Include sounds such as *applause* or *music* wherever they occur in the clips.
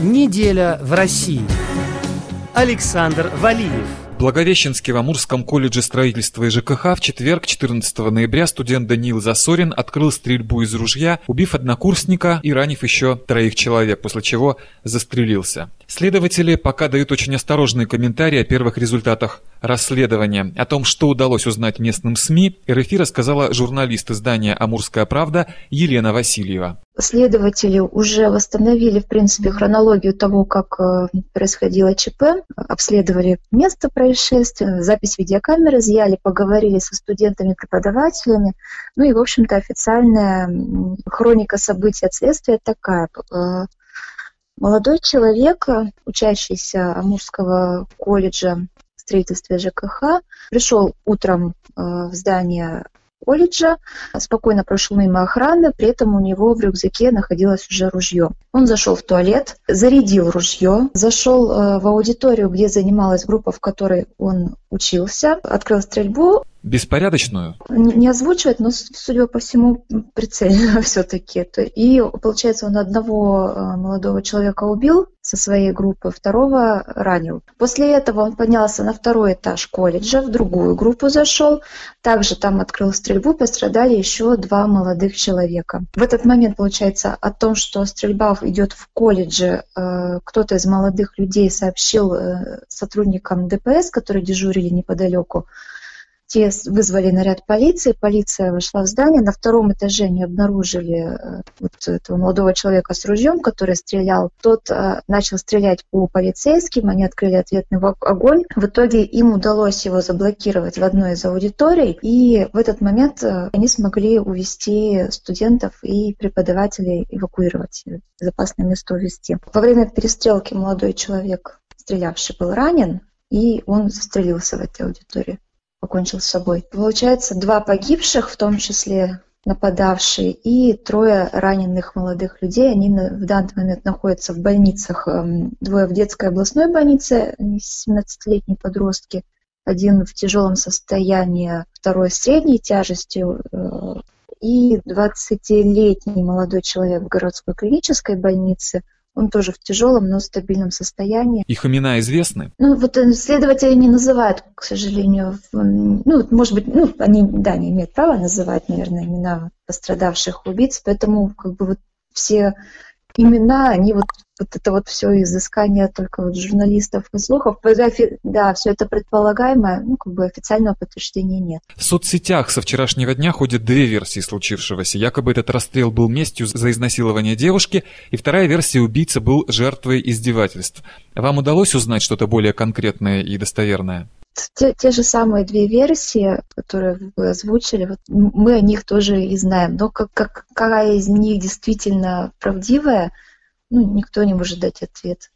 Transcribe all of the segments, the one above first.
Неделя в России. Александр Валиев. Благовещенске в Амурском колледже строительства и ЖКХ в четверг, 14 ноября, студент Даниил Засорин открыл стрельбу из ружья, убив однокурсника и ранив еще троих человек, после чего застрелился. Следователи пока дают очень осторожные комментарии о первых результатах расследования. О том, что удалось узнать местным СМИ, РФИ рассказала журналист издания «Амурская правда» Елена Васильева. Следователи уже восстановили, в принципе, хронологию того, как э, происходило ЧП, обследовали место происшествия, запись видеокамеры изъяли, поговорили со студентами, преподавателями. Ну и, в общем-то, официальная хроника событий от следствия такая. Э, молодой человек, учащийся Амурского колледжа строительства ЖКХ, пришел утром э, в здание колледжа, спокойно прошел мимо охраны, при этом у него в рюкзаке находилось уже ружье. Он зашел в туалет, зарядил ружье, зашел э, в аудиторию, где занималась группа, в которой он учился, открыл стрельбу, Беспорядочную? Не, озвучивать, но, судя по всему, прицельно *laughs* все-таки. И, получается, он одного э, молодого человека убил со своей группы, второго ранил. После этого он поднялся на второй этаж колледжа, в другую группу зашел. Также там открыл стрельбу, пострадали еще два молодых человека. В этот момент, получается, о том, что стрельба идет в колледже, э, кто-то из молодых людей сообщил э, сотрудникам ДПС, которые дежурили неподалеку, те вызвали наряд полиции, полиция вошла в здание, на втором этаже они обнаружили э, вот этого молодого человека с ружьем, который стрелял. Тот э, начал стрелять по полицейским, они открыли ответный огонь. В итоге им удалось его заблокировать в одной из аудиторий, и в этот момент э, они смогли увести студентов и преподавателей, эвакуировать, в безопасное место увезти. Во время перестрелки молодой человек, стрелявший, был ранен, и он застрелился в этой аудитории покончил с собой. Получается, два погибших, в том числе нападавший, и трое раненых молодых людей. Они в данный момент находятся в больницах. Эм, двое в детской областной больнице, 17-летние подростки. Один в тяжелом состоянии, второй средней тяжести. Э, и 20-летний молодой человек в городской клинической больнице – он тоже в тяжелом, но стабильном состоянии. Их имена известны? Ну, вот э, следователи не называют, к сожалению. Ну, может быть, ну, они, да, не имеют права называть, наверное, имена пострадавших убийц, поэтому как бы вот все имена, они вот, вот это вот все изыскание только вот журналистов и слухов. Да, все это предполагаемое, ну, как бы официального подтверждения нет. В соцсетях со вчерашнего дня ходят две версии случившегося. Якобы этот расстрел был местью за изнасилование девушки, и вторая версия убийца был жертвой издевательств. Вам удалось узнать что-то более конкретное и достоверное? Те, те же самые две версии, которые вы озвучили, вот мы о них тоже и знаем. Но как, как, какая из них действительно правдивая, ну, никто не может дать ответ.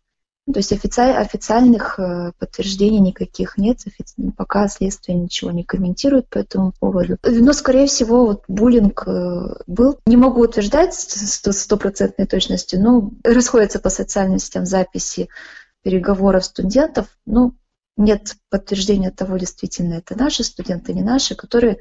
То есть официаль, официальных э, подтверждений никаких нет, офици... пока следствие ничего не комментирует по этому поводу. Но, скорее всего, вот буллинг э, был. Не могу утверждать с стопроцентной точностью, но расходятся по социальным сетям записи переговоров студентов. Ну, нет подтверждения того, действительно это наши студенты, не наши, которые,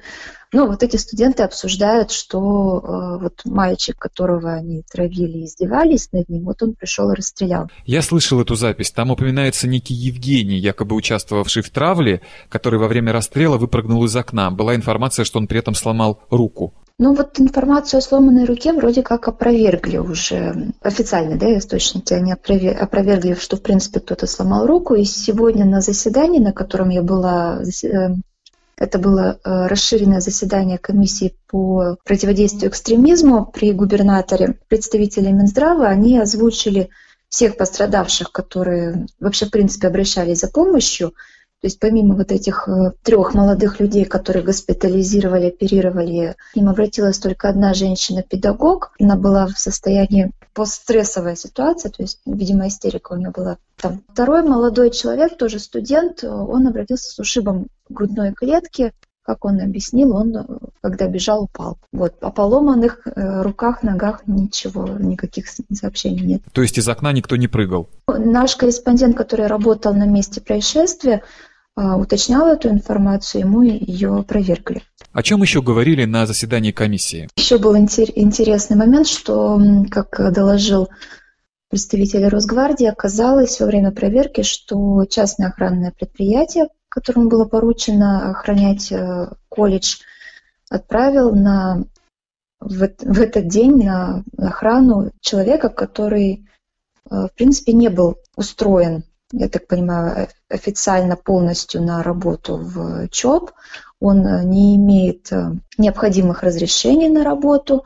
ну, вот эти студенты обсуждают, что э, вот мальчик, которого они травили и издевались над ним, вот он пришел и расстрелял. Я слышал эту запись. Там упоминается некий Евгений, якобы участвовавший в травле, который во время расстрела выпрыгнул из окна. Была информация, что он при этом сломал руку. Ну вот информацию о сломанной руке вроде как опровергли уже официально, да, источники, они опровергли, что в принципе кто-то сломал руку. И сегодня на заседании, на котором я была, э, это было э, расширенное заседание комиссии по противодействию экстремизму при губернаторе, представители Минздрава, они озвучили всех пострадавших, которые вообще в принципе обращались за помощью, то есть помимо вот этих э, трех молодых людей, которые госпитализировали, оперировали, к ним обратилась только одна женщина-педагог. Она была в состоянии постстрессовая ситуация, то есть, видимо, истерика у нее была там. Второй молодой человек, тоже студент, он обратился с ушибом грудной клетки, как он объяснил, он, э, когда бежал, упал. Вот. О поломанных э, руках, ногах ничего, никаких сообщений нет. То есть из окна никто не прыгал? Наш корреспондент, который работал на месте происшествия, уточнял эту информацию, ему ее опровергли. О чем еще говорили на заседании комиссии? Еще был интересный момент, что, как доложил представителей Росгвардии, оказалось во время проверки, что частное охранное предприятие, которому было поручено охранять э, колледж, отправил на, в, в этот день на охрану человека, который, э, в принципе, не был устроен, я так понимаю, официально полностью на работу в ЧОП. Он э, не имеет необходимых разрешений на работу,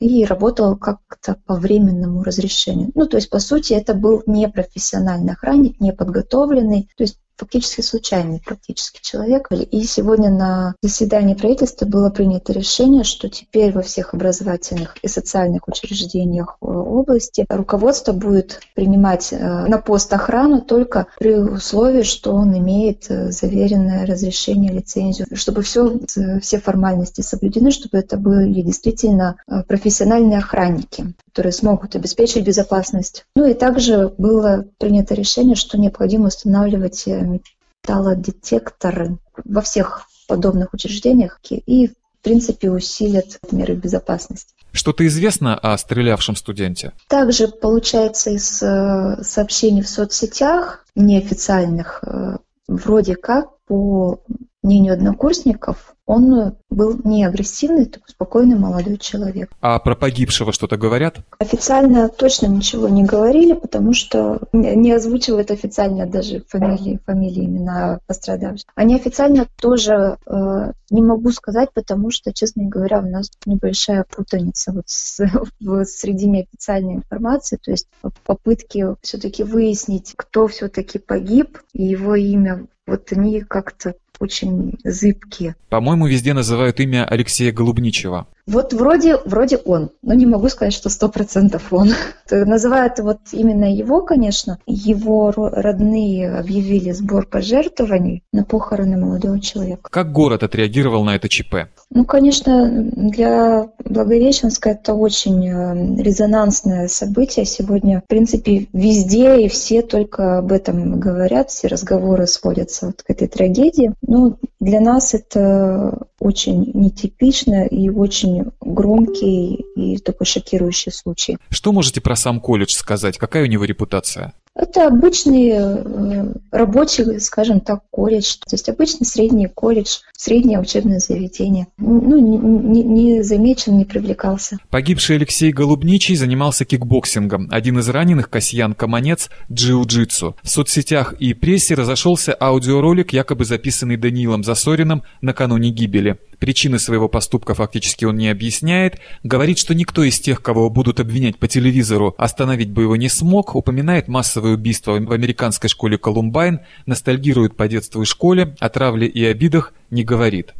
и работал как-то по временному разрешению. Ну, то есть, по сути, это был непрофессиональный охранник, неподготовленный. То есть фактически случайный практически человек. И сегодня на заседании правительства было принято решение, что теперь во всех образовательных и социальных учреждениях э, области руководство будет принимать э, на пост охрану только при условии, что он имеет э, заверенное разрешение, лицензию, чтобы все, все формальности соблюдены, чтобы это были действительно профессиональные охранники, которые смогут обеспечить безопасность. Ну и также было принято решение, что необходимо устанавливать металлодетекторы во всех подобных учреждениях и, в принципе, усилят меры безопасности. Что-то известно о стрелявшем студенте? Также получается из э, сообщений в соцсетях неофициальных, э, вроде как по мнению однокурсников, он был не агрессивный, такой спокойный молодой человек. А про погибшего что-то говорят? Официально точно ничего не говорили, потому что не озвучивают официально даже фамилии, фамилии имена пострадавших. А неофициально тоже э, не могу сказать, потому что, честно говоря, у нас небольшая путаница вот с, *laughs* в, среди неофициальной информации, то есть попытки все-таки выяснить, кто все-таки погиб, и его имя, вот они как-то очень зыбкие. По-моему, везде называют имя Алексея Голубничева. Вот вроде, вроде он, но не могу сказать, что сто процентов он. *laughs* Называют вот именно его, конечно. Его родные объявили сбор пожертвований на похороны молодого человека. Как город отреагировал на это ЧП? Ну, конечно, для Благовещенска это очень э, резонансное событие. Сегодня, в принципе, везде и все только об этом говорят, все разговоры сводятся вот к этой трагедии. Ну, для нас это очень нетипично и очень громкий и такой шокирующий случай. Что можете про сам колледж сказать? Какая у него репутация? Это обычный э, рабочий, скажем так, колледж, то есть обычный средний колледж, среднее учебное заведение. Ну, не, не, замечен, не привлекался. Погибший Алексей Голубничий занимался кикбоксингом. Один из раненых, Касьян Каманец, джиу-джитсу. В соцсетях и прессе разошелся аудиоролик, якобы записанный Даниилом Засориным накануне гибели. Причины своего поступка фактически он не объясняет, говорит, что никто из тех, кого будут обвинять по телевизору, остановить бы его не смог, упоминает массовое убийство в американской школе Колумбайн, ностальгирует по детству и школе, о травле и обидах не говорит.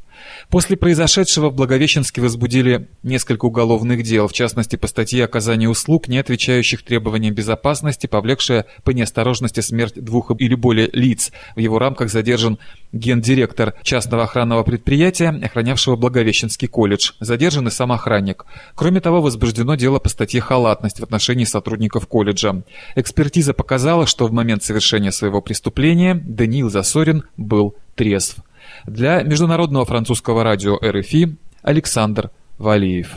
После произошедшего в Благовещенске возбудили несколько уголовных дел, в частности по статье оказания услуг, не отвечающих требованиям безопасности, повлекшая по неосторожности смерть двух или более лиц. В его рамках задержан гендиректор частного охранного предприятия, охранявшего Благовещенский колледж. Задержан и сам охранник. Кроме того, возбуждено дело по статье «Халатность» в отношении сотрудников колледжа. Экспертиза показала, что в момент совершения своего преступления Даниил Засорин был трезв. Для Международного французского радио РФИ Александр Валиев.